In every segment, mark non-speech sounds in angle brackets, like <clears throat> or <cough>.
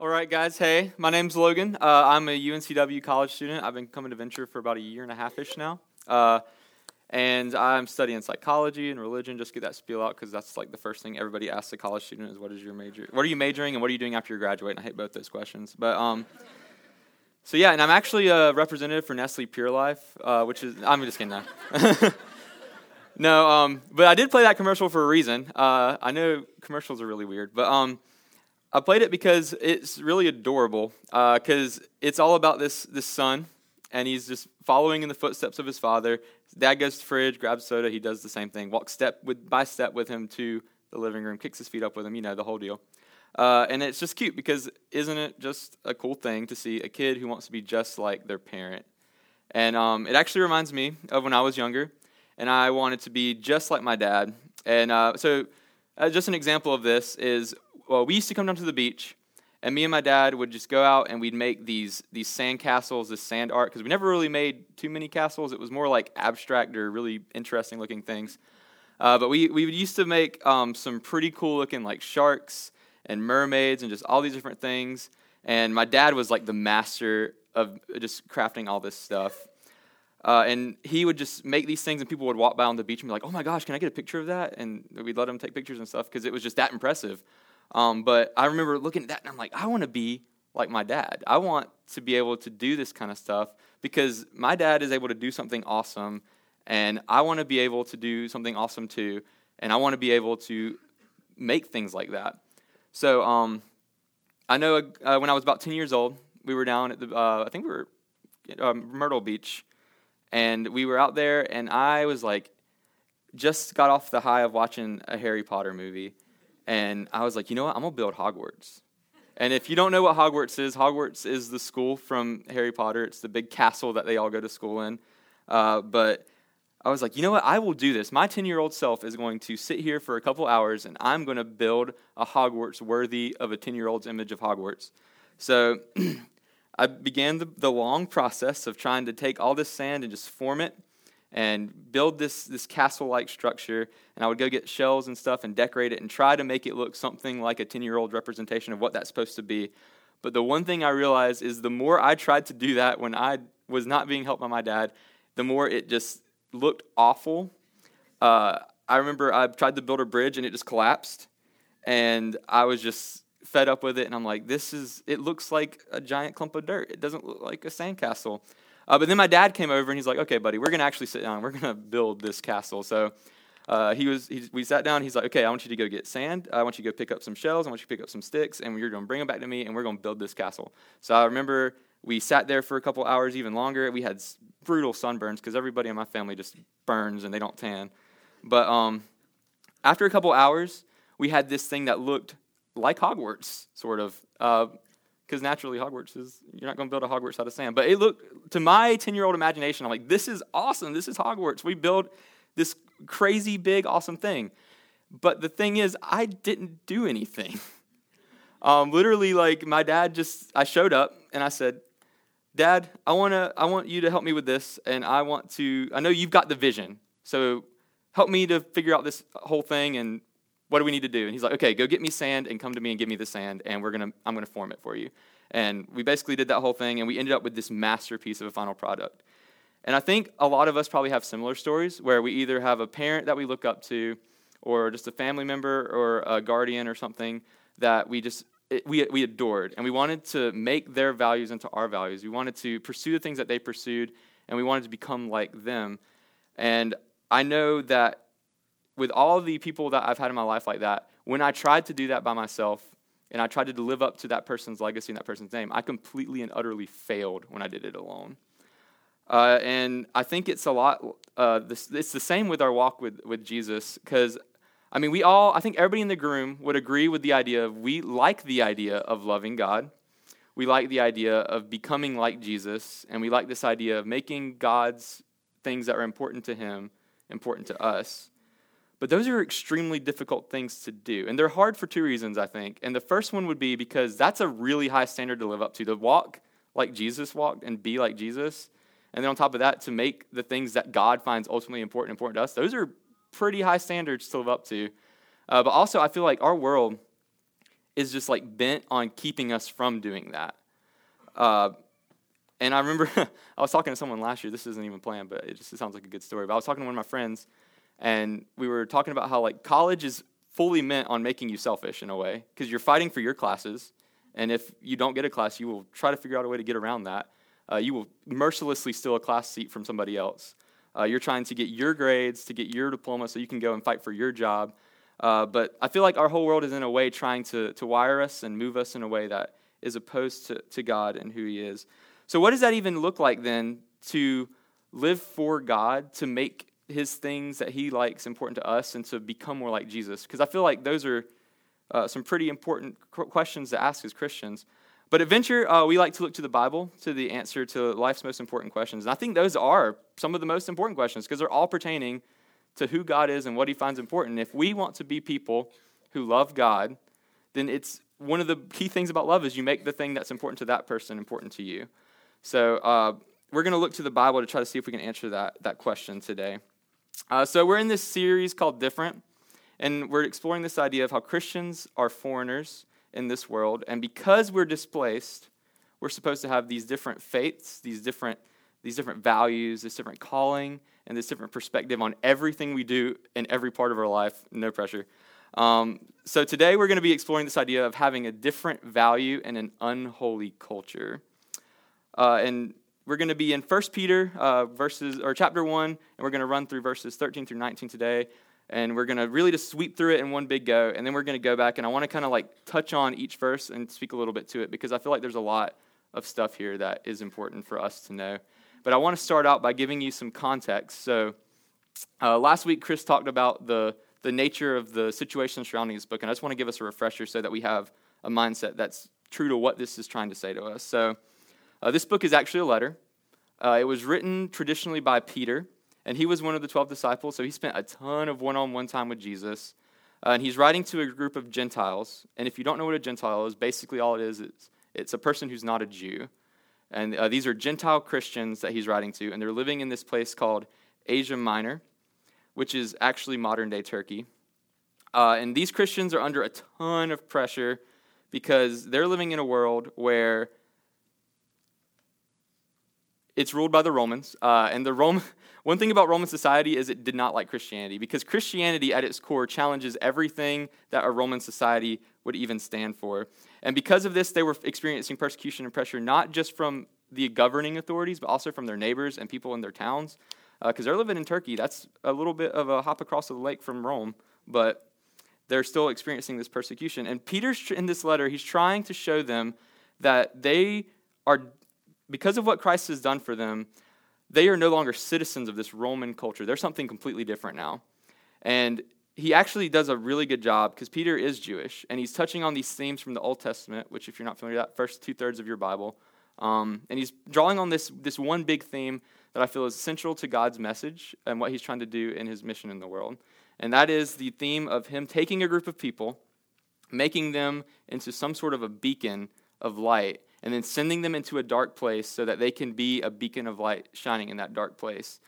All right, guys. Hey, my name's Logan. Uh, I'm a UNCW college student. I've been coming to Venture for about a year and a half ish now. Uh, and I'm studying psychology and religion. Just get that spiel out because that's like the first thing everybody asks a college student is what is your major? What are you majoring and what are you doing after you graduate? And I hate both those questions. But um, so yeah, and I'm actually a representative for Nestle Pure Life, uh, which is I'm just kidding now. <laughs> no, um, but I did play that commercial for a reason. Uh, I know commercials are really weird, but um, I played it because it's really adorable. Because uh, it's all about this this son, and he's just following in the footsteps of his father. Dad goes to the fridge, grabs soda. He does the same thing. Walks step with by step with him to the living room, kicks his feet up with him. You know the whole deal. Uh, and it's just cute because isn't it just a cool thing to see a kid who wants to be just like their parent? And um, it actually reminds me of when I was younger, and I wanted to be just like my dad. And uh, so, uh, just an example of this is well, we used to come down to the beach, and me and my dad would just go out and we'd make these these sand castles, this sand art, because we never really made too many castles. It was more like abstract or really interesting looking things. Uh, but we, we used to make um, some pretty cool looking like sharks and mermaids and just all these different things. And my dad was like the master of just crafting all this stuff. Uh, and he would just make these things, and people would walk by on the beach and be like, "Oh my gosh, can I get a picture of that?" And we'd let them take pictures and stuff because it was just that impressive. Um, but I remember looking at that and I'm like, I want to be like my dad. I want to be able to do this kind of stuff because my dad is able to do something awesome, and I want to be able to do something awesome too, and I want to be able to make things like that. So um, I know uh, when I was about 10 years old, we were down at the, uh, I think we were um, Myrtle Beach, and we were out there, and I was like, just got off the high of watching a Harry Potter movie and I was like, you know what? I'm going to build Hogwarts. And if you don't know what Hogwarts is, Hogwarts is the school from Harry Potter. It's the big castle that they all go to school in. Uh, but I was like, you know what? I will do this. My 10 year old self is going to sit here for a couple hours and I'm going to build a Hogwarts worthy of a 10 year old's image of Hogwarts. So <clears throat> I began the, the long process of trying to take all this sand and just form it and build this, this castle like structure. And I would go get shells and stuff and decorate it and try to make it look something like a 10 year old representation of what that's supposed to be. But the one thing I realized is the more I tried to do that when I was not being helped by my dad, the more it just looked awful. Uh, I remember I tried to build a bridge and it just collapsed. And I was just fed up with it. And I'm like, this is, it looks like a giant clump of dirt. It doesn't look like a sandcastle. Uh, but then my dad came over and he's like, okay, buddy, we're going to actually sit down. We're going to build this castle. So uh, he was, he, we sat down. He's like, okay, I want you to go get sand. I want you to go pick up some shells. I want you to pick up some sticks, and you're going to bring them back to me, and we're going to build this castle. So I remember we sat there for a couple hours, even longer. We had brutal sunburns because everybody in my family just burns and they don't tan. But um, after a couple hours, we had this thing that looked like Hogwarts, sort of. Uh, because naturally Hogwarts is you're not going to build a Hogwarts out of sand. But it looked to my 10 year old imagination, I'm like, this is awesome. This is Hogwarts. We build this crazy big awesome thing. But the thing is, I didn't do anything. <laughs> um, literally, like my dad just I showed up and I said, Dad, I wanna I want you to help me with this, and I want to I know you've got the vision, so help me to figure out this whole thing and what do we need to do? And he's like, okay, go get me sand and come to me and give me the sand, and we're gonna, I'm gonna form it for you. And we basically did that whole thing, and we ended up with this masterpiece of a final product. And I think a lot of us probably have similar stories where we either have a parent that we look up to, or just a family member or a guardian or something that we just we, we adored, and we wanted to make their values into our values. We wanted to pursue the things that they pursued, and we wanted to become like them. And I know that with all the people that I've had in my life like that, when I tried to do that by myself and I tried to live up to that person's legacy and that person's name, I completely and utterly failed when I did it alone. Uh, and I think it's a lot, uh, this, it's the same with our walk with, with Jesus, because, I mean, we all, I think everybody in the room would agree with the idea of we like the idea of loving God. We like the idea of becoming like Jesus, and we like this idea of making God's things that are important to Him important to us. But those are extremely difficult things to do. And they're hard for two reasons, I think. And the first one would be because that's a really high standard to live up to. To walk like Jesus walked and be like Jesus. And then on top of that, to make the things that God finds ultimately important important to us. Those are pretty high standards to live up to. Uh, but also, I feel like our world is just like bent on keeping us from doing that. Uh, and I remember <laughs> I was talking to someone last year. This isn't even planned, but it just it sounds like a good story. But I was talking to one of my friends, and we were talking about how like college is fully meant on making you selfish in a way because you're fighting for your classes, and if you don't get a class, you will try to figure out a way to get around that. Uh, you will mercilessly steal a class seat from somebody else. Uh, you're trying to get your grades to get your diploma so you can go and fight for your job. Uh, but I feel like our whole world is in a way trying to, to wire us and move us in a way that is opposed to, to God and who He is. So, what does that even look like then to live for God, to make His things that He likes important to us, and to become more like Jesus? Because I feel like those are uh, some pretty important questions to ask as Christians. But at Venture, uh, we like to look to the Bible, to the answer to life's most important questions. And I think those are some of the most important questions because they're all pertaining to who God is and what he finds important. If we want to be people who love God, then it's one of the key things about love is you make the thing that's important to that person important to you. So uh, we're going to look to the Bible to try to see if we can answer that, that question today. Uh, so we're in this series called Different, and we're exploring this idea of how Christians are foreigners in this world, and because we're displaced, we're supposed to have these different faiths, these different these different values, this different calling, and this different perspective on everything we do in every part of our life. No pressure. Um, so today we're going to be exploring this idea of having a different value in an unholy culture. Uh, and we're going to be in 1 Peter uh, verses or chapter 1, and we're going to run through verses 13 through 19 today. And we're going to really just sweep through it in one big go. And then we're going to go back, and I want to kind of like touch on each verse and speak a little bit to it because I feel like there's a lot of stuff here that is important for us to know. But I want to start out by giving you some context. So, uh, last week, Chris talked about the, the nature of the situation surrounding this book, and I just want to give us a refresher so that we have a mindset that's true to what this is trying to say to us. So, uh, this book is actually a letter. Uh, it was written traditionally by Peter, and he was one of the 12 disciples, so he spent a ton of one on one time with Jesus. Uh, and he's writing to a group of Gentiles. And if you don't know what a Gentile is, basically all it is is it's a person who's not a Jew. And uh, these are Gentile Christians that he's writing to, and they're living in this place called Asia Minor, which is actually modern day Turkey. Uh, and these Christians are under a ton of pressure because they're living in a world where it's ruled by the Romans. Uh, and the Roman, <laughs> one thing about Roman society is it did not like Christianity because Christianity at its core challenges everything that a Roman society would even stand for. And because of this, they were experiencing persecution and pressure not just from the governing authorities, but also from their neighbors and people in their towns. Because uh, they're living in Turkey. That's a little bit of a hop across the lake from Rome, but they're still experiencing this persecution. And Peter's in this letter, he's trying to show them that they are, because of what Christ has done for them, they are no longer citizens of this Roman culture. They're something completely different now. And he actually does a really good job because Peter is Jewish, and he's touching on these themes from the Old Testament, which, if you're not familiar with that, first two thirds of your Bible. Um, and he's drawing on this, this one big theme that I feel is central to God's message and what he's trying to do in his mission in the world. And that is the theme of him taking a group of people, making them into some sort of a beacon of light, and then sending them into a dark place so that they can be a beacon of light shining in that dark place.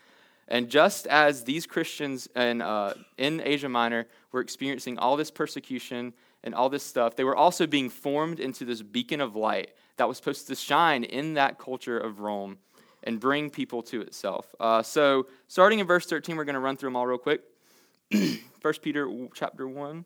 And just as these Christians in, uh, in Asia Minor were experiencing all this persecution and all this stuff, they were also being formed into this beacon of light that was supposed to shine in that culture of Rome and bring people to itself. Uh, so, starting in verse 13, we're going to run through them all real quick. <clears throat> 1 Peter chapter 1.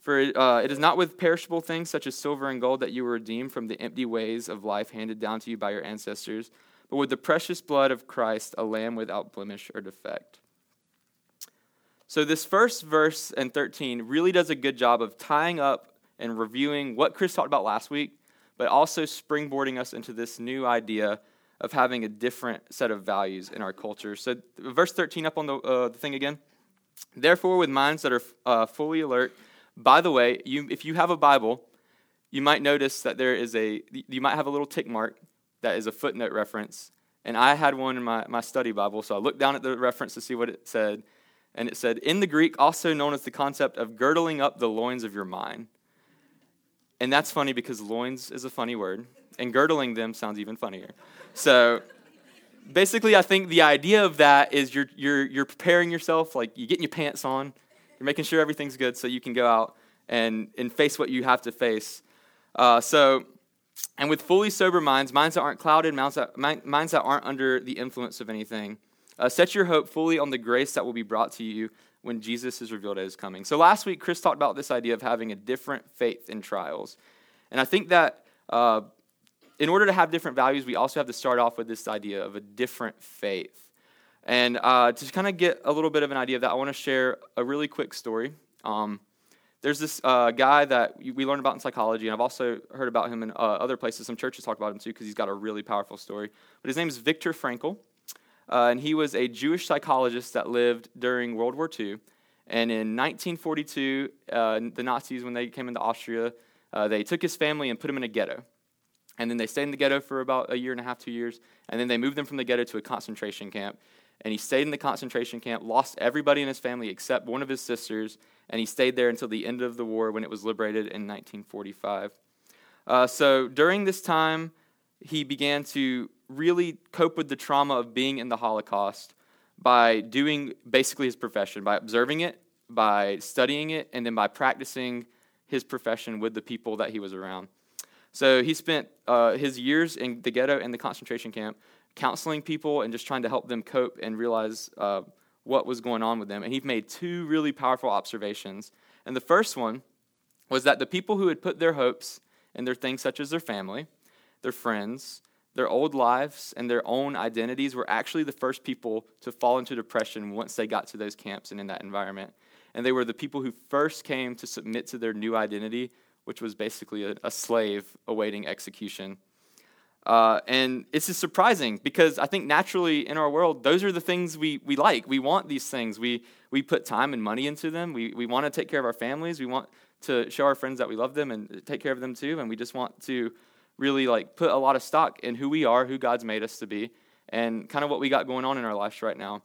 For uh, it is not with perishable things such as silver and gold that you were redeemed from the empty ways of life handed down to you by your ancestors, but with the precious blood of Christ, a lamb without blemish or defect. So, this first verse and 13 really does a good job of tying up and reviewing what Chris talked about last week, but also springboarding us into this new idea of having a different set of values in our culture. So, verse 13 up on the, uh, the thing again. Therefore, with minds that are uh, fully alert, by the way, you, if you have a Bible, you might notice that there is a, you might have a little tick mark that is a footnote reference. And I had one in my, my study Bible, so I looked down at the reference to see what it said. And it said, in the Greek, also known as the concept of girdling up the loins of your mind. And that's funny because loins is a funny word, and girdling them sounds even funnier. So basically, I think the idea of that is you're, you're, you're preparing yourself, like you're getting your pants on, you're making sure everything's good so you can go out and, and face what you have to face. Uh, so, and with fully sober minds, minds that aren't clouded, minds that, minds that aren't under the influence of anything, uh, set your hope fully on the grace that will be brought to you when Jesus is revealed at his coming. So last week, Chris talked about this idea of having a different faith in trials. And I think that uh, in order to have different values, we also have to start off with this idea of a different faith. And uh, to kind of get a little bit of an idea of that, I want to share a really quick story. Um, there's this uh, guy that we learned about in psychology, and I've also heard about him in uh, other places. Some churches talk about him too because he's got a really powerful story. But his name is Viktor Frankl. Uh, and he was a Jewish psychologist that lived during World War II. And in 1942, uh, the Nazis, when they came into Austria, uh, they took his family and put him in a ghetto. And then they stayed in the ghetto for about a year and a half, two years. And then they moved them from the ghetto to a concentration camp. And he stayed in the concentration camp, lost everybody in his family except one of his sisters. And he stayed there until the end of the war when it was liberated in 1945. Uh, so during this time, he began to really cope with the trauma of being in the Holocaust by doing basically his profession, by observing it, by studying it, and then by practicing his profession with the people that he was around. So he spent uh, his years in the ghetto and the concentration camp counseling people and just trying to help them cope and realize uh, what was going on with them. And he made two really powerful observations. And the first one was that the people who had put their hopes in their things such as their family, their friends, their old lives and their own identities were actually the first people to fall into depression once they got to those camps and in that environment. And they were the people who first came to submit to their new identity, which was basically a, a slave awaiting execution. Uh, and it's just surprising because I think naturally in our world, those are the things we, we like. We want these things. We, we put time and money into them. We, we want to take care of our families. We want to show our friends that we love them and take care of them too. And we just want to really like put a lot of stock in who we are, who God's made us to be, and kind of what we got going on in our lives right now.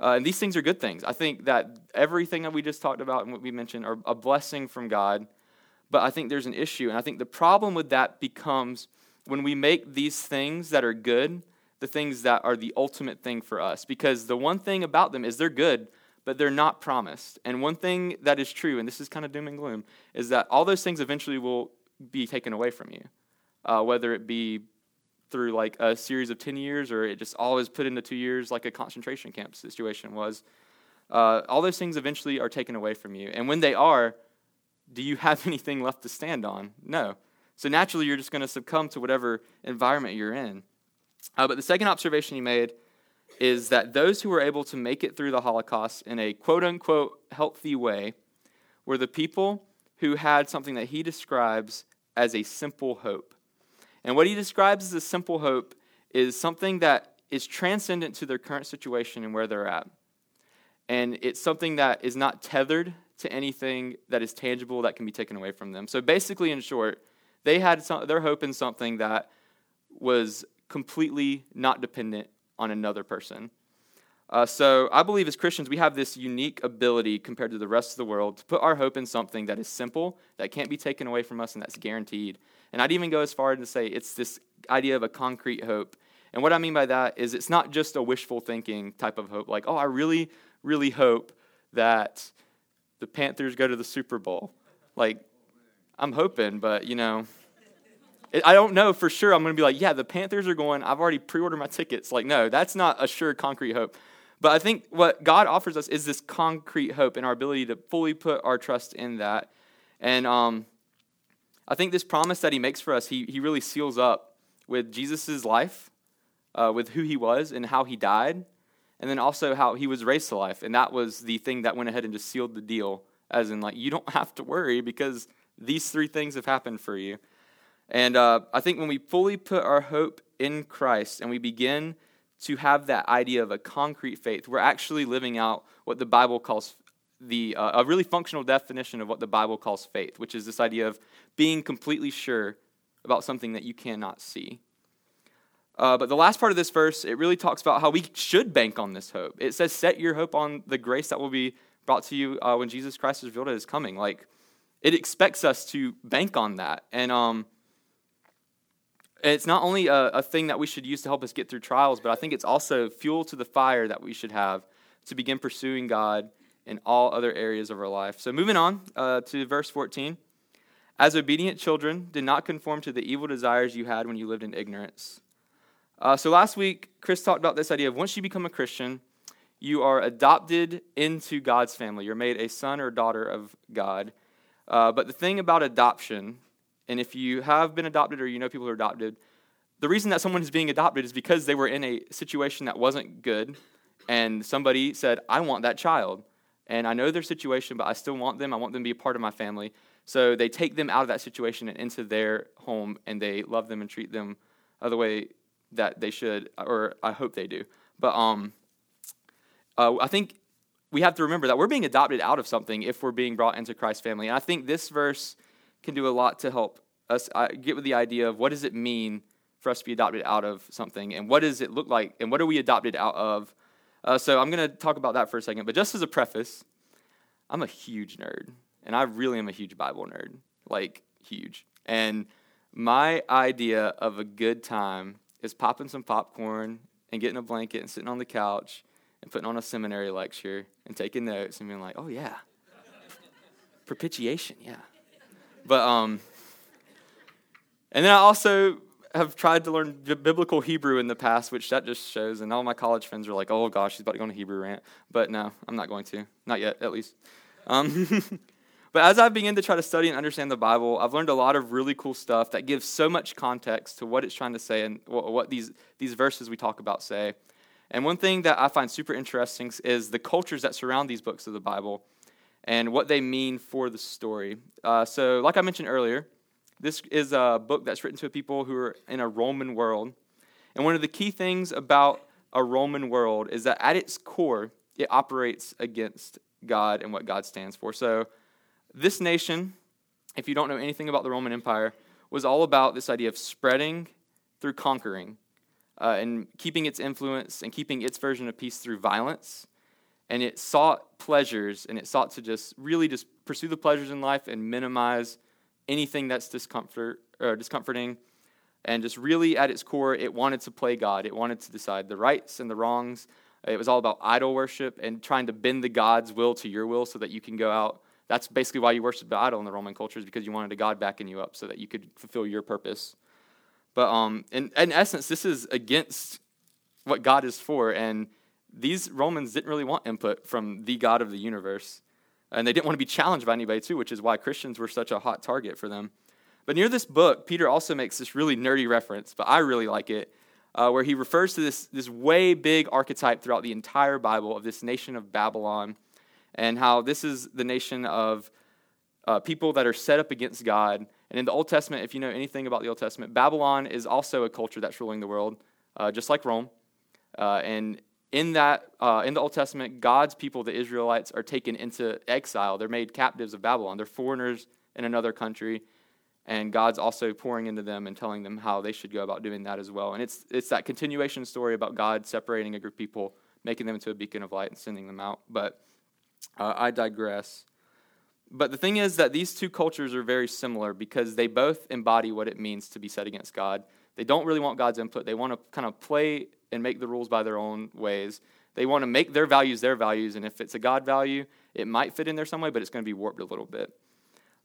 Uh, and these things are good things. I think that everything that we just talked about and what we mentioned are a blessing from God. But I think there's an issue. And I think the problem with that becomes when we make these things that are good the things that are the ultimate thing for us. Because the one thing about them is they're good, but they're not promised. And one thing that is true, and this is kind of doom and gloom, is that all those things eventually will be taken away from you uh, whether it be through like a series of 10 years or it just always put into two years like a concentration camp situation was uh, all those things eventually are taken away from you and when they are do you have <laughs> anything left to stand on no so naturally you're just going to succumb to whatever environment you're in uh, but the second observation he made is that those who were able to make it through the holocaust in a quote unquote healthy way were the people who had something that he describes as a simple hope and what he describes as a simple hope is something that is transcendent to their current situation and where they're at. And it's something that is not tethered to anything that is tangible that can be taken away from them. So basically, in short, they had some, their hope in something that was completely not dependent on another person. Uh, so I believe as Christians, we have this unique ability compared to the rest of the world to put our hope in something that is simple, that can't be taken away from us, and that's guaranteed. And I'd even go as far as to say it's this idea of a concrete hope. And what I mean by that is it's not just a wishful thinking type of hope, like, oh, I really, really hope that the Panthers go to the Super Bowl. Like, I'm hoping, but you know, I don't know for sure. I'm going to be like, yeah, the Panthers are going. I've already pre ordered my tickets. Like, no, that's not a sure, concrete hope. But I think what God offers us is this concrete hope and our ability to fully put our trust in that. And um, I think this promise that he makes for us, he, he really seals up with Jesus' life, uh, with who he was and how he died, and then also how he was raised to life. And that was the thing that went ahead and just sealed the deal, as in, like, you don't have to worry because these three things have happened for you. And uh, I think when we fully put our hope in Christ and we begin to have that idea of a concrete faith, we're actually living out what the Bible calls the uh, a really functional definition of what the Bible calls faith, which is this idea of being completely sure about something that you cannot see. Uh, but the last part of this verse, it really talks about how we should bank on this hope. It says, Set your hope on the grace that will be brought to you uh, when Jesus Christ is revealed at his coming. Like, it expects us to bank on that. And um, it's not only a, a thing that we should use to help us get through trials, but I think it's also fuel to the fire that we should have to begin pursuing God in all other areas of our life. So, moving on uh, to verse 14. As obedient children, did not conform to the evil desires you had when you lived in ignorance. Uh, so, last week, Chris talked about this idea of once you become a Christian, you are adopted into God's family. You're made a son or daughter of God. Uh, but the thing about adoption and if you have been adopted or you know people who are adopted, the reason that someone is being adopted is because they were in a situation that wasn't good and somebody said, I want that child. And I know their situation, but I still want them. I want them to be a part of my family. So they take them out of that situation and into their home and they love them and treat them the way that they should, or I hope they do. But um, uh, I think we have to remember that we're being adopted out of something if we're being brought into Christ's family. And I think this verse can do a lot to help us uh, get with the idea of what does it mean for us to be adopted out of something and what does it look like and what are we adopted out of uh, so i'm going to talk about that for a second but just as a preface i'm a huge nerd and i really am a huge bible nerd like huge and my idea of a good time is popping some popcorn and getting a blanket and sitting on the couch and putting on a seminary lecture and taking notes and being like oh yeah propitiation yeah but um, and then I also have tried to learn biblical Hebrew in the past, which that just shows. And all my college friends are like, "Oh gosh, she's about to go on a Hebrew rant." But no, I'm not going to. Not yet, at least. Um, <laughs> but as I begin to try to study and understand the Bible, I've learned a lot of really cool stuff that gives so much context to what it's trying to say and what these these verses we talk about say. And one thing that I find super interesting is the cultures that surround these books of the Bible and what they mean for the story. Uh, so, like I mentioned earlier, this is a book that's written to people who are in a Roman world. And one of the key things about a Roman world is that at its core, it operates against God and what God stands for. So, this nation, if you don't know anything about the Roman Empire, was all about this idea of spreading through conquering uh, and keeping its influence and keeping its version of peace through violence. And it sought pleasures and it sought to just really just pursue the pleasures in life and minimize anything that's discomfort or discomforting. And just really at its core it wanted to play god. It wanted to decide the rights and the wrongs. It was all about idol worship and trying to bend the god's will to your will so that you can go out. That's basically why you worshiped the idol in the roman culture is because you wanted a god backing you up so that you could fulfill your purpose but um, in, in essence this is against what god is for and these Romans didn't really want input from the God of the universe. And they didn't want to be challenged by anybody, too, which is why Christians were such a hot target for them. But near this book, Peter also makes this really nerdy reference, but I really like it, uh, where he refers to this, this way big archetype throughout the entire Bible of this nation of Babylon and how this is the nation of uh, people that are set up against God. And in the Old Testament, if you know anything about the Old Testament, Babylon is also a culture that's ruling the world, uh, just like Rome. Uh, and in that uh, in the old testament god's people the israelites are taken into exile. They're made captives of babylon. They're foreigners in another country and god's also pouring into them and telling them how they should go about doing that as well. And it's it's that continuation story about god separating a group of people making them into a beacon of light and sending them out. But uh, i digress but the thing is that these two cultures are very similar because they both embody what it means to be set against god they don't really want god's input they want to kind of play and make the rules by their own ways. They want to make their values their values, and if it's a God value, it might fit in there some way, but it's going to be warped a little bit.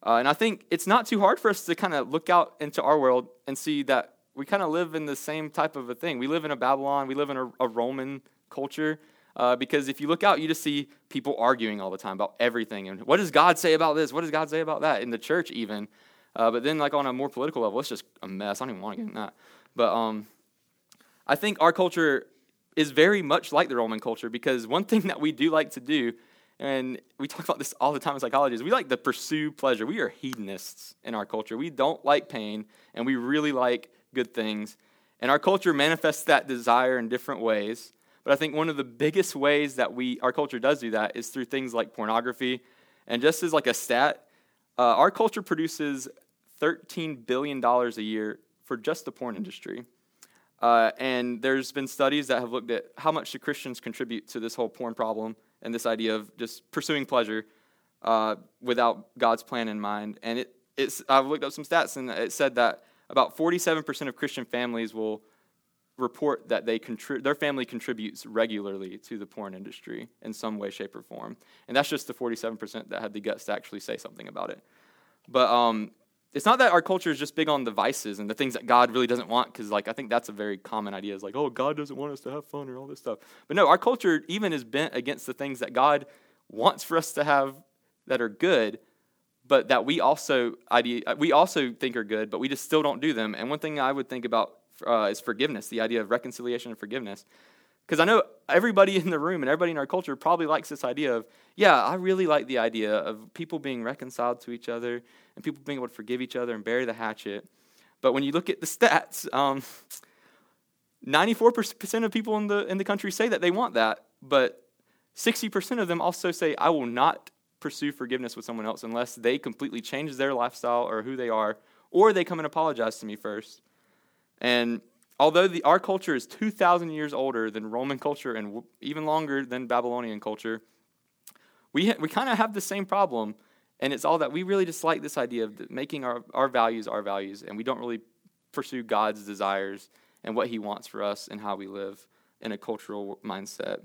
Uh, and I think it's not too hard for us to kind of look out into our world and see that we kind of live in the same type of a thing. We live in a Babylon, we live in a, a Roman culture. Uh, because if you look out, you just see people arguing all the time about everything. And what does God say about this? What does God say about that? In the church, even. Uh, but then, like on a more political level, it's just a mess. I don't even want to get in that. But um, I think our culture is very much like the Roman culture because one <laughs> thing that we do like to do, and we talk about this all the time in psychology, is we like to pursue pleasure. We are hedonists in our culture. We don't like pain, and we really like good things. And our culture manifests that desire in different ways. But I think one of the biggest ways that we our culture does do that is through things like pornography. And just as like a stat, uh, our culture produces $13 billion a year for just the porn industry. Uh, and there's been studies that have looked at how much do Christians contribute to this whole porn problem and this idea of just pursuing pleasure uh, without God's plan in mind. And it, it's, I've looked up some stats, and it said that about 47% of Christian families will report that they contri- their family contributes regularly to the porn industry in some way, shape, or form. And that's just the 47% that had the guts to actually say something about it. But um, it's not that our culture is just big on the vices and the things that God really doesn't want, because like I think that's a very common idea. Is like, oh, God doesn't want us to have fun or all this stuff. But no, our culture even is bent against the things that God wants for us to have that are good, but that we also idea we also think are good, but we just still don't do them. And one thing I would think about uh, is forgiveness, the idea of reconciliation and forgiveness. Because I know everybody in the room and everybody in our culture probably likes this idea of, yeah, I really like the idea of people being reconciled to each other and people being able to forgive each other and bury the hatchet. But when you look at the stats, um, 94% of people in the, in the country say that they want that, but 60% of them also say, I will not pursue forgiveness with someone else unless they completely change their lifestyle or who they are, or they come and apologize to me first. And although the, our culture is 2,000 years older than Roman culture and w- even longer than Babylonian culture, we, ha- we kind of have the same problem. And it's all that we really dislike this idea of making our, our values our values, and we don't really pursue God's desires and what He wants for us and how we live in a cultural mindset.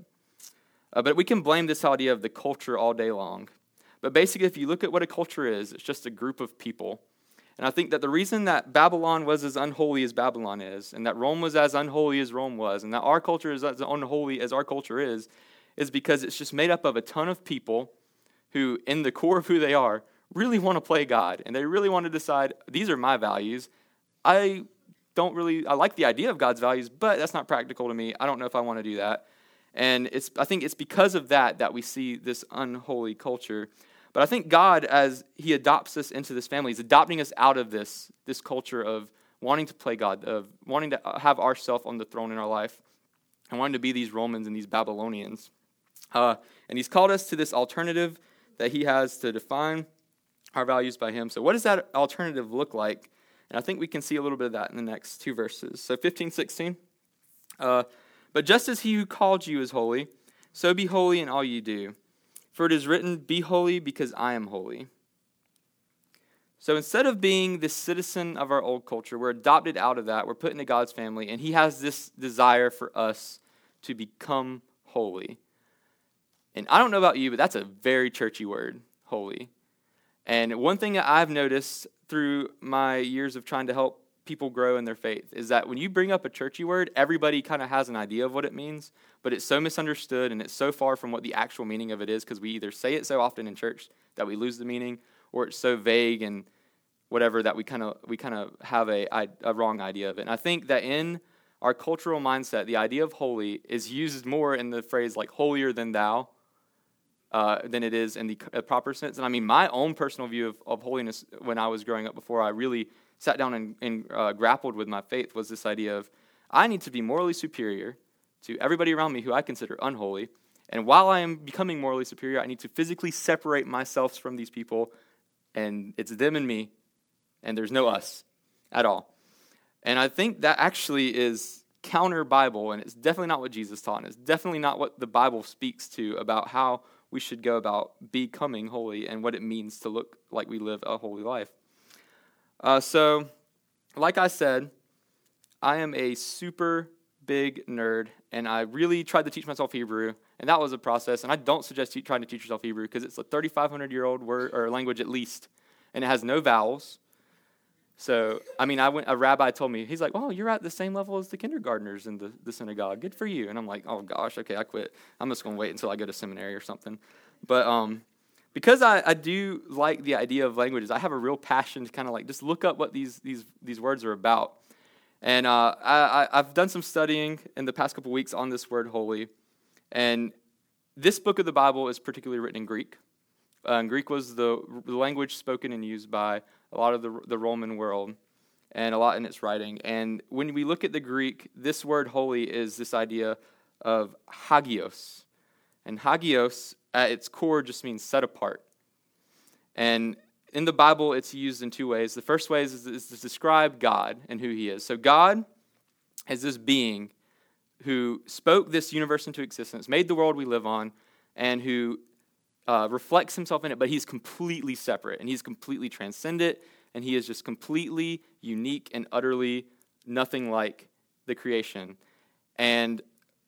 Uh, but we can blame this idea of the culture all day long. But basically, if you look at what a culture is, it's just a group of people and I think that the reason that Babylon was as unholy as Babylon is, and that Rome was as unholy as Rome was, and that our culture is as unholy as our culture is, is because it's just made up of a ton of people who, in the core of who they are, really want to play God. And they really want to decide, these are my values. I don't really, I like the idea of God's values, but that's not practical to me. I don't know if I want to do that. And it's, I think it's because of that that we see this unholy culture. But I think God, as He adopts us into this family, He's adopting us out of this, this culture of wanting to play God, of wanting to have ourself on the throne in our life, and wanting to be these Romans and these Babylonians. Uh, and He's called us to this alternative that He has to define our values by Him. So, what does that alternative look like? And I think we can see a little bit of that in the next two verses. So, 15, 16. Uh, but just as He who called you is holy, so be holy in all you do. For it is written, Be holy because I am holy. So instead of being the citizen of our old culture, we're adopted out of that. We're put into God's family, and He has this desire for us to become holy. And I don't know about you, but that's a very churchy word, holy. And one thing that I've noticed through my years of trying to help people grow in their faith is that when you bring up a churchy word, everybody kind of has an idea of what it means, but it's so misunderstood and it's so far from what the actual meaning of it is because we either say it so often in church that we lose the meaning, or it's so vague and whatever that we kind of we kind of have a, a wrong idea of it. And I think that in our cultural mindset, the idea of holy is used more in the phrase like holier than thou. Uh, than it is in the proper sense. And I mean, my own personal view of, of holiness when I was growing up before I really sat down and, and uh, grappled with my faith was this idea of I need to be morally superior to everybody around me who I consider unholy. And while I am becoming morally superior, I need to physically separate myself from these people, and it's them and me, and there's no us at all. And I think that actually is counter Bible, and it's definitely not what Jesus taught, and it's definitely not what the Bible speaks to about how we should go about becoming holy and what it means to look like we live a holy life. Uh, so, like I said, I am a super big nerd, and I really tried to teach myself Hebrew, and that was a process. And I don't suggest trying to teach yourself Hebrew because it's a 3,500 year old word or language at least, and it has no vowels. So, I mean, I went. A rabbi told me he's like, "Oh, you're at the same level as the kindergartners in the, the synagogue. Good for you." And I'm like, "Oh gosh, okay, I quit. I'm just gonna wait until I go to seminary or something." But um, because I, I do like the idea of languages, I have a real passion to kind of like just look up what these, these, these words are about. And uh, I, I've done some studying in the past couple weeks on this word holy. And this book of the Bible is particularly written in Greek. Uh, Greek was the language spoken and used by a lot of the, the Roman world and a lot in its writing. And when we look at the Greek, this word holy is this idea of hagios. And hagios at its core just means set apart. And in the Bible, it's used in two ways. The first way is, is to describe God and who He is. So, God as this being who spoke this universe into existence, made the world we live on, and who uh, reflects himself in it, but he's completely separate and he's completely transcendent and he is just completely unique and utterly nothing like the creation. And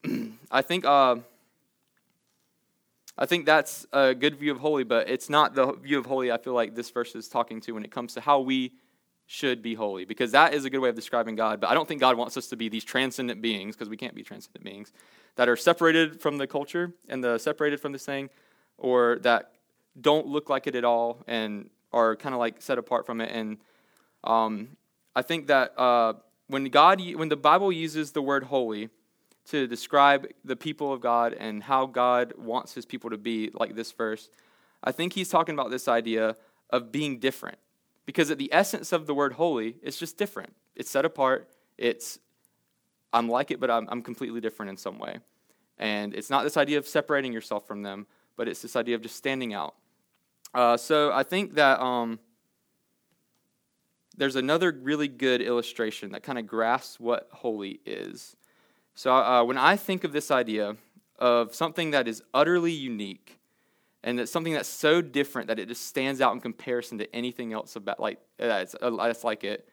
<clears throat> I think uh, I think that's a good view of holy, but it's not the view of holy I feel like this verse is talking to when it comes to how we should be holy, because that is a good way of describing God. But I don't think God wants us to be these transcendent beings, because we can't be transcendent beings, that are separated from the culture and the separated from this thing, or that don't look like it at all and are kind of like set apart from it. And um, I think that uh, when God, when the Bible uses the word holy, to describe the people of God and how God wants his people to be, like this verse, I think he's talking about this idea of being different. Because at the essence of the word holy, it's just different. It's set apart. It's, I'm like it, but I'm, I'm completely different in some way. And it's not this idea of separating yourself from them, but it's this idea of just standing out. Uh, so I think that um, there's another really good illustration that kind of grasps what holy is. So uh, when I think of this idea of something that is utterly unique, and it's something that's so different that it just stands out in comparison to anything else about like that's, uh, that's like it,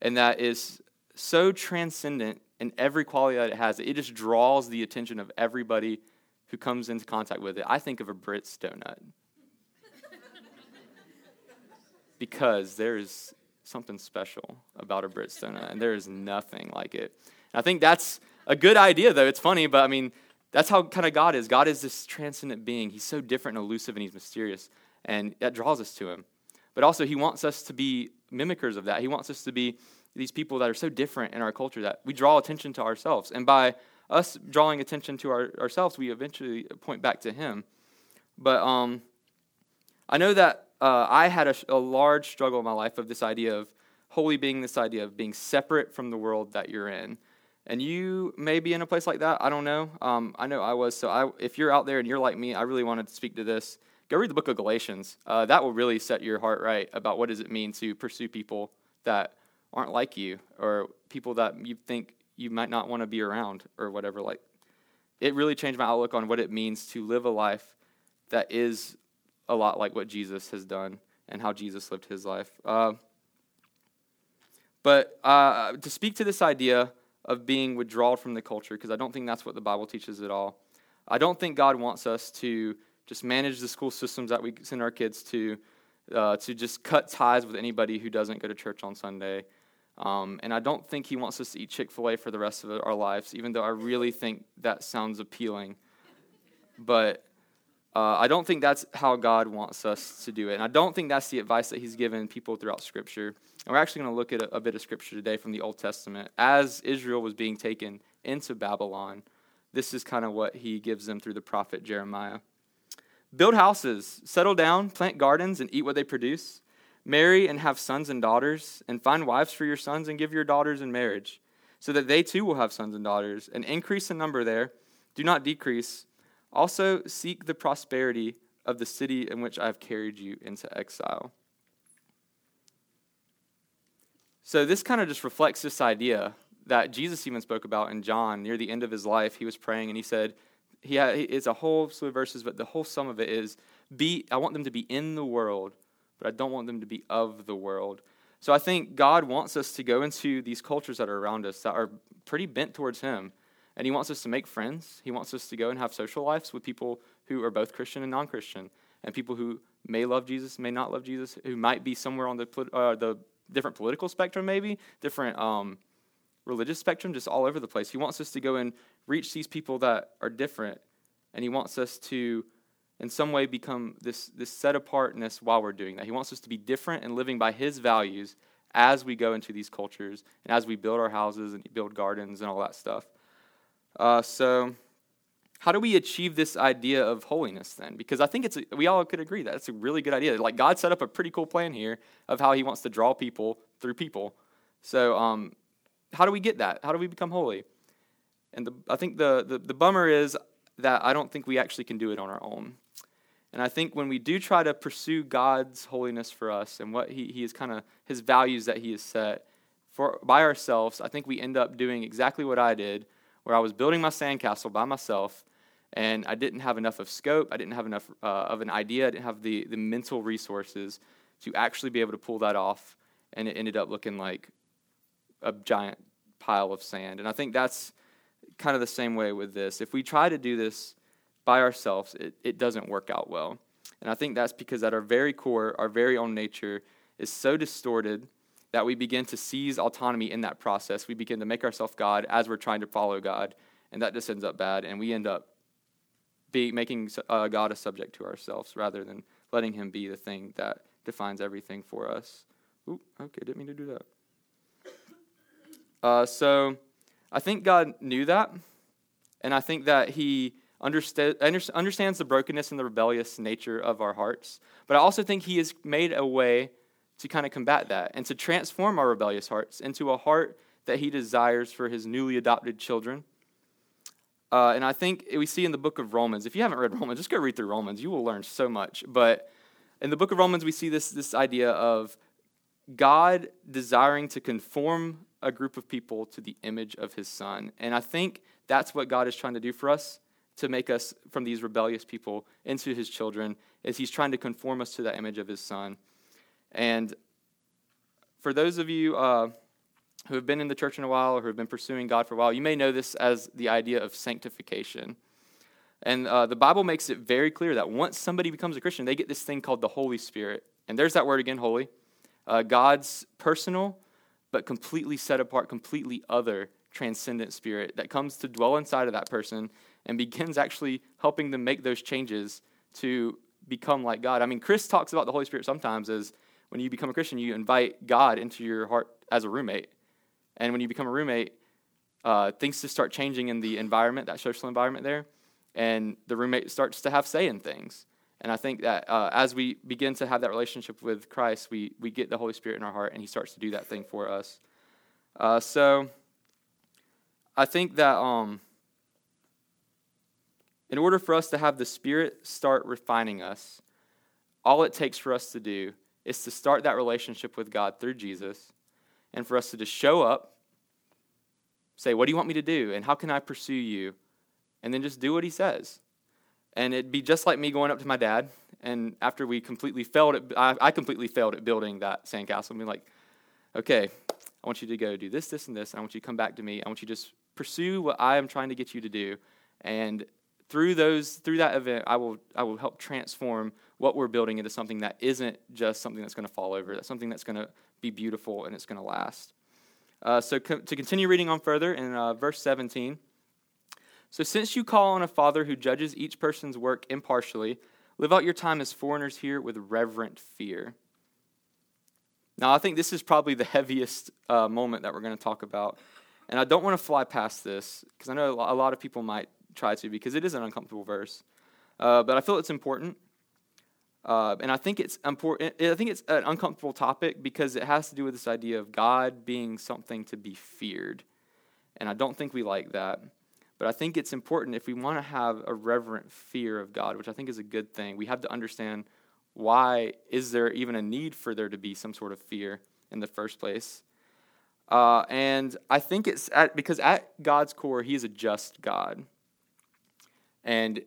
and that is so transcendent in every quality that it has, it just draws the attention of everybody who comes into contact with it. I think of a Britt's donut <laughs> because there is something special about a Britt's donut, and there is nothing like it. And I think that's a good idea, though. It's funny, but I mean, that's how kind of God is. God is this transcendent being. He's so different and elusive and he's mysterious, and that draws us to him. But also, he wants us to be mimickers of that. He wants us to be these people that are so different in our culture that we draw attention to ourselves. And by us drawing attention to our, ourselves, we eventually point back to him. But um, I know that uh, I had a, a large struggle in my life of this idea of holy being this idea of being separate from the world that you're in and you may be in a place like that. I don't know. Um, I know I was. So I, if you're out there and you're like me, I really wanted to speak to this. Go read the book of Galatians. Uh, that will really set your heart right about what does it mean to pursue people that aren't like you or people that you think you might not want to be around or whatever. Like, it really changed my outlook on what it means to live a life that is a lot like what Jesus has done and how Jesus lived his life. Uh, but uh, to speak to this idea of being withdrawn from the culture because I don't think that's what the Bible teaches at all. I don't think God wants us to just manage the school systems that we send our kids to, uh, to just cut ties with anybody who doesn't go to church on Sunday. Um, and I don't think He wants us to eat Chick fil A for the rest of our lives, even though I really think that sounds appealing. But uh, I don't think that's how God wants us to do it. And I don't think that's the advice that He's given people throughout Scripture. And we're actually going to look at a, a, bit of Scripture today from the Old Testament. As Israel was being taken into Babylon, this is kind of what He gives them through the prophet Jeremiah. Build houses, settle down, plant gardens, and eat what they produce. Marry and have sons and daughters, and find wives for your sons and give your daughters in marriage, so that they too will have sons and daughters, and increase in number there. Do not decrease also, seek the prosperity of the city in which I have carried you into exile. So, this kind of just reflects this idea that Jesus even spoke about in John near the end of his life. He was praying and he said, he had, it's a whole slew of verses, but the whole sum of it is be, I want them to be in the world, but I don't want them to be of the world. So I think God wants us to go into these cultures that are around us that are pretty bent towards Him. And he wants us to make friends. He wants us to go and have social lives with people who are both Christian and non Christian, and people who may love Jesus, may not love Jesus, who might be somewhere on the, uh, the different political spectrum, maybe, different um, religious spectrum, just all over the place. He wants us to go and reach these people that are different, and he wants us to, in some way, become this, this set apartness while we're doing that. He wants us to be different and living by his values as we go into these cultures and as we build our houses and build gardens and all that stuff. Uh, so, how do we achieve this idea of holiness then? Because I think it's a, we all could agree that it's a really good idea. Like God set up a pretty cool plan here of how He wants to draw people through people. So, um, how do we get that? How do we become holy? And the, I think the, the the bummer is that I don't think we actually can do it on our own. And I think when we do try to pursue God's holiness for us and what He, he is kind of His values that He has set, for by ourselves, I think we end up doing exactly what I did, where I was building my sandcastle by myself, and I didn't have enough of scope, I didn't have enough uh, of an idea, I didn't have the, the mental resources to actually be able to pull that off, and it ended up looking like a giant pile of sand. And I think that's kind of the same way with this. If we try to do this by ourselves, it, it doesn't work out well. And I think that's because at our very core, our very own nature is so distorted that we begin to seize autonomy in that process. We begin to make ourselves God as we're trying to follow God, and that just ends up bad, and we end up be making uh, God a subject to ourselves rather than letting Him be the thing that defines everything for us. Okay, didn't mean to do that. Uh, so I think God knew that, and I think that He understands the brokenness and the rebellious nature of our hearts. But I also think He has made a way to kind of combat that and to transform our rebellious hearts into a heart that He desires for His newly adopted children. Uh, and I think we see in the book of Romans, if you haven't read Romans, just go read through Romans. You will learn so much. But in the book of Romans, we see this, this idea of God desiring to conform a group of people to the image of his son. And I think that's what God is trying to do for us to make us from these rebellious people into his children is he's trying to conform us to that image of his son. And for those of you uh, who have been in the church in a while or who have been pursuing God for a while, you may know this as the idea of sanctification. And uh, the Bible makes it very clear that once somebody becomes a Christian, they get this thing called the Holy Spirit. And there's that word again, holy. Uh, God's personal, but completely set apart, completely other, transcendent spirit that comes to dwell inside of that person and begins actually helping them make those changes to become like God. I mean, Chris talks about the Holy Spirit sometimes as when you become a Christian, you invite God into your heart as a roommate. And when you become a roommate, uh, things just start changing in the environment, that social environment there, and the roommate starts to have say in things. And I think that uh, as we begin to have that relationship with Christ, we, we get the Holy Spirit in our heart, and He starts to do that thing for us. Uh, so I think that um, in order for us to have the Spirit start refining us, all it takes for us to do is to start that relationship with God through Jesus, and for us to just show up, say, What do you want me to do? And how can I pursue you? And then just do what He says. And it'd be just like me going up to my dad, and after we completely failed at, I, I completely failed at building that sandcastle, and be like, okay, I want you to go do this, this, and this, and I want you to come back to me. I want you to just pursue what I am trying to get you to do, and through those, through that event, I will, I will help transform what we're building into something that isn't just something that's going to fall over. That's something that's going to be beautiful and it's going to last. Uh, so co- to continue reading on further in uh, verse 17. So, since you call on a Father who judges each person's work impartially, live out your time as foreigners here with reverent fear. Now, I think this is probably the heaviest uh, moment that we're going to talk about. And I don't want to fly past this because I know a lot of people might try to because it is an uncomfortable verse. Uh, but I feel it's important. Uh, and I think it's important. I think it's an uncomfortable topic because it has to do with this idea of God being something to be feared. And I don't think we like that. But I think it's important if we want to have a reverent fear of God, which I think is a good thing, we have to understand why is there even a need for there to be some sort of fear in the first place. Uh, and I think it's at, because at God's core, He is a just God. And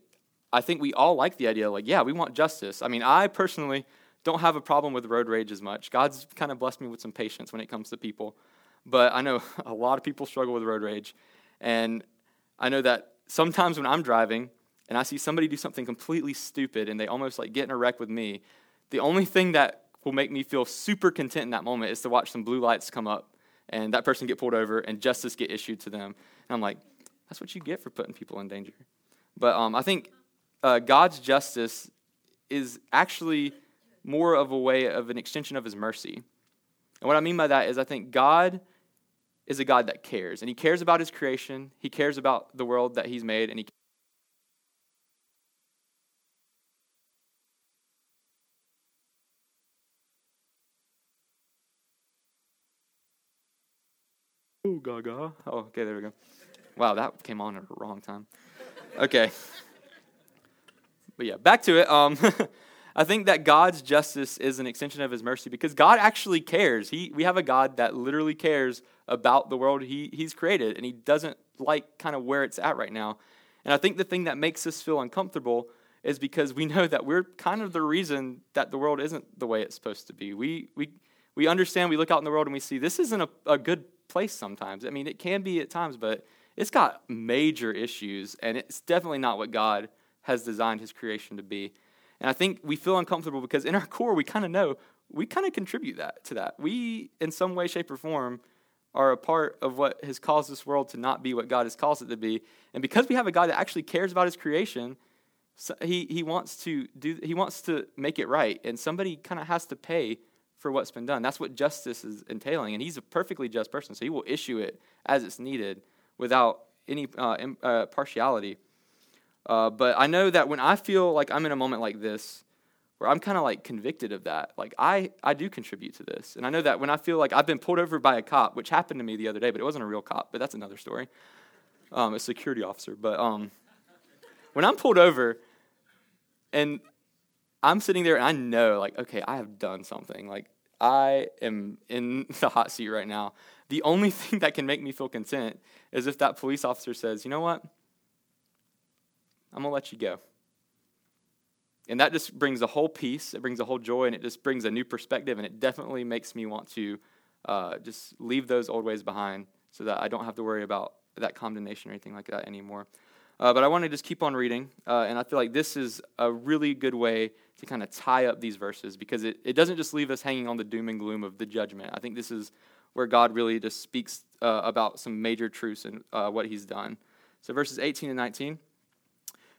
I think we all like the idea, like, yeah, we want justice. I mean, I personally don't have a problem with road rage as much. God's kind of blessed me with some patience when it comes to people. But I know <laughs> a lot of people struggle with road rage. And I know that sometimes when I'm driving and I see somebody do something completely stupid and they almost like get in a wreck with me, the only thing that will make me feel super content in that moment is to watch some blue lights come up and that person get pulled over and justice get issued to them. And I'm like, that's what you get for putting people in danger. But um, I think uh, God's justice is actually more of a way of an extension of his mercy. And what I mean by that is I think God is a God that cares. And he cares about his creation, he cares about the world that he's made, and he Oh, gaga. Oh, okay, there we go. Wow, that came on at the wrong time. Okay. But yeah, back to it. Um, <laughs> I think that God's justice is an extension of his mercy because God actually cares. He, we have a God that literally cares about the world he, he's created, and he doesn't like kind of where it's at right now. And I think the thing that makes us feel uncomfortable is because we <laughs> know that we're kind of the reason that the world isn't the way it's supposed to be. We, we, we understand, we look out in the world and we see this isn't a, a good place sometimes. I mean, it can be at times, but it's got major issues, and it's definitely not what God has designed his creation to be. And I think we feel uncomfortable because in our core, we kind of know we kind of contribute that to that. We, in some way, shape, or form, are a part of what has caused this world to not be what God has caused it to be. And because we have a God that actually cares about his creation, he, he wants to do he wants to make it right. And somebody kind of has to pay for what's been done. That's what justice is entailing. And he's a perfectly just person, so he will issue it as it's needed without any uh, uh, partiality. Uh, but I know that when I feel like I'm in a moment like this, where I'm kind of like convicted of that, like I, I do contribute to this. And I know that when I feel like I've been pulled over by a cop, which happened to me the other day, but it wasn't a real cop, but that's another story, um, a security officer. But um, when I'm pulled over and I'm sitting there and I know, like, okay, I have done something. Like, I am in <laughs> the hot seat right now. The only <laughs> thing that can make me feel content is if that police officer says, you know what? I'm going to let you go. And that just brings a whole peace, it brings a whole joy, and it just brings a new perspective, and it definitely makes me want to uh, just leave those old ways behind so that I don't have to worry about that condemnation or anything like that anymore. Uh, but I want to just keep on reading, uh, and I feel like this is a really good way to kind of tie up these verses because it, it doesn't just leave us hanging on the doom and gloom of the judgment. I think this is where God really just speaks uh, about some major truths and uh, what He's done. So, verses 18 and 19.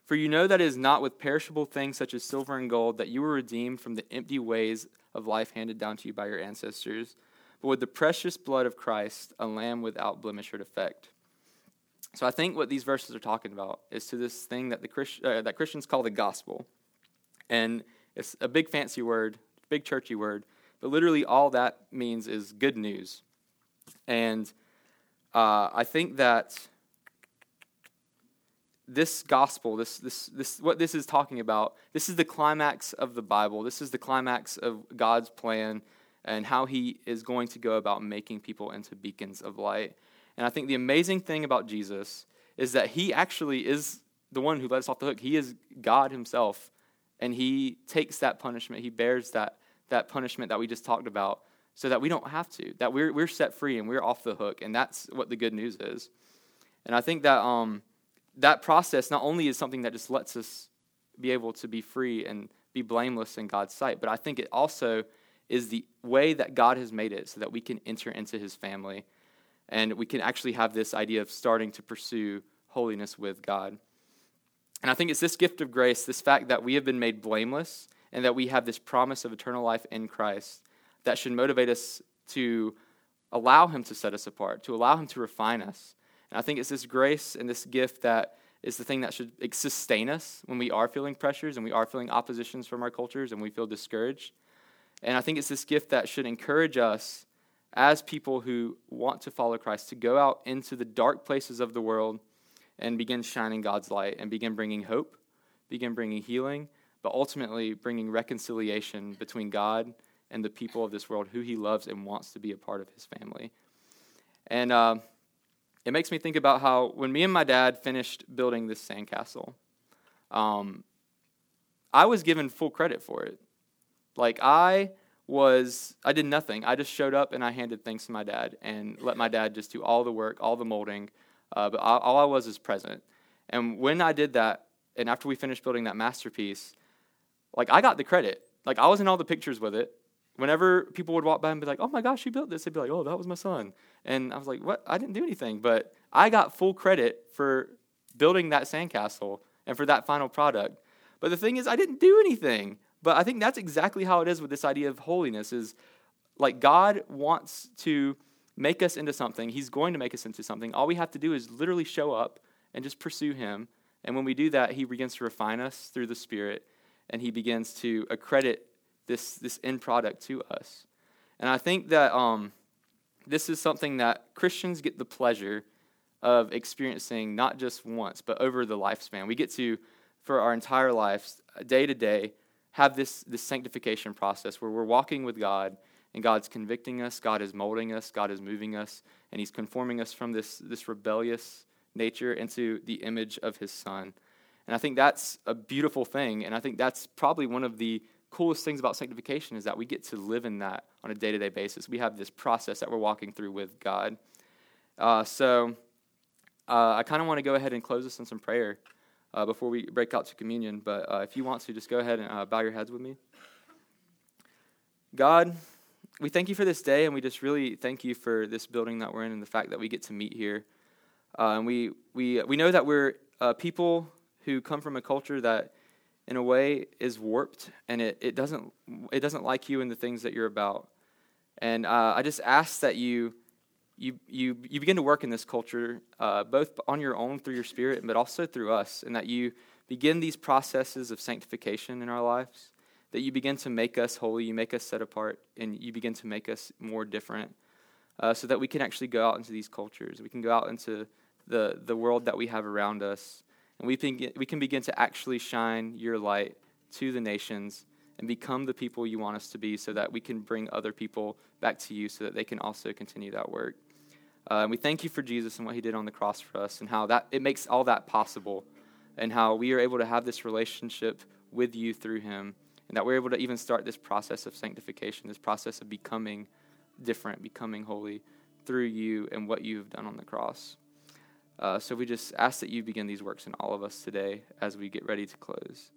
For you know that it is not with perishable things such as silver and gold that you were redeemed from the empty ways of life handed down to you by your ancestors, but with the precious blood of Christ, a lamb without blemish or defect. So I think what these verses are talking about is to this thing that the Christ, uh, that Christians call the gospel, and it's a big fancy word, big churchy word, but literally all that means is good news. And uh, I think that this gospel, this, this, this, what this is talking about, this is the climax of the Bible. This is the climax of God's plan and how He is going to go about making people into beacons of light. And I think the amazing thing about Jesus is that He actually is the one who let us off the hook. He is God Himself, and He takes that punishment. He bears that, that punishment that we just talked about so that we don't have to, that we're, we're set free and we're off the hook. And that's what the good news is. And I think that. Um, that process not only is something that just lets us be able to be free and be blameless in God's sight, but I think it also is the way that God has made it so that we can enter into his family and we can actually have this idea of starting to pursue holiness with God. And I think it's this gift of grace, this fact that we have been made blameless and that we have this promise of eternal life in Christ that should motivate us to allow him to set us apart, to allow him to refine us, and I think it's this grace and this gift that is the thing that should sustain us when we are feeling pressures and we are feeling oppositions from our cultures and we feel discouraged. And I think it's this gift that should encourage us as people who want to follow Christ to go out into the dark places of the world and begin shining God's light and begin bringing hope, begin bringing healing, but ultimately bringing reconciliation between God and the people of this world who he loves and wants to be a part of his family. And uh, it makes me think about how when me and my dad finished building this sandcastle, um, I was given full credit for it. Like I was, I did nothing. I just showed up and I handed things to my dad and let my dad just do all the work, all the molding. Uh, but all, all I was is present. And when I did that, and after we finished building that masterpiece, like I got the credit. Like I was in all the pictures with it. Whenever people would walk by and be like, "Oh my gosh, you built this," they'd be like, "Oh, that was my son." And I was like, "What? I didn't do anything." But I got full credit for building that sandcastle and for that final product. But the thing is, I didn't do anything. But I think that's exactly how it is with this idea of holiness. Is like God wants to make us into something. He's going to make us into something. All we have to do is literally show up and just pursue Him. And when we do that, He begins to refine us through the Spirit, and He begins to accredit this, this end product to us. And I think that um, this is something that Christians get the pleasure of experiencing not just once, but over the lifespan. We get to, for our entire lives, day to day, have this, this sanctification process where we're walking with God and God's convicting us, God is molding us, God is moving us, and He's conforming us from this, this rebellious nature into the image of His Son. And I think that's a beautiful thing, and I think that's probably one of the coolest things about sanctification is that we get to live in that on a day to day basis. We have this process that we're walking through with God. Uh, so uh, I kind of want to go ahead and close this in some prayer uh, before we break out to communion. But uh, if you want to, just go ahead and uh, bow your heads with me. God, we thank you for this day, and we just really thank you for this building that we're in and the fact that we get to meet here. Uh, and we, we, we know that we're people who come from a culture that, in a way, is warped, and it, it, doesn't, it doesn't like you and the things that you're about. And uh, I just ask that you you, you, you begin to work in this culture, uh, both on your own through your spirit, but also through us, and that you begin these processes of sanctification in our lives, that you begin to make us holy, you make us set apart, and you begin to make us more different, uh, so that we can actually go out into these cultures. We can go out into the, the world that we have around us, and we, begin, we can begin to actually shine your light to the nations and become the people you want us to be so that we can bring other people back to you so that they can also continue that work. Uh, and we thank you for Jesus and what he did on the cross for us and how that it makes all that possible and how we are able to have this relationship with you through him and that we're able to even start this process of sanctification, this process of becoming different, becoming holy through you and what you've done on the cross. Uh, so we just ask that you begin these works in all of us today as we get ready to close.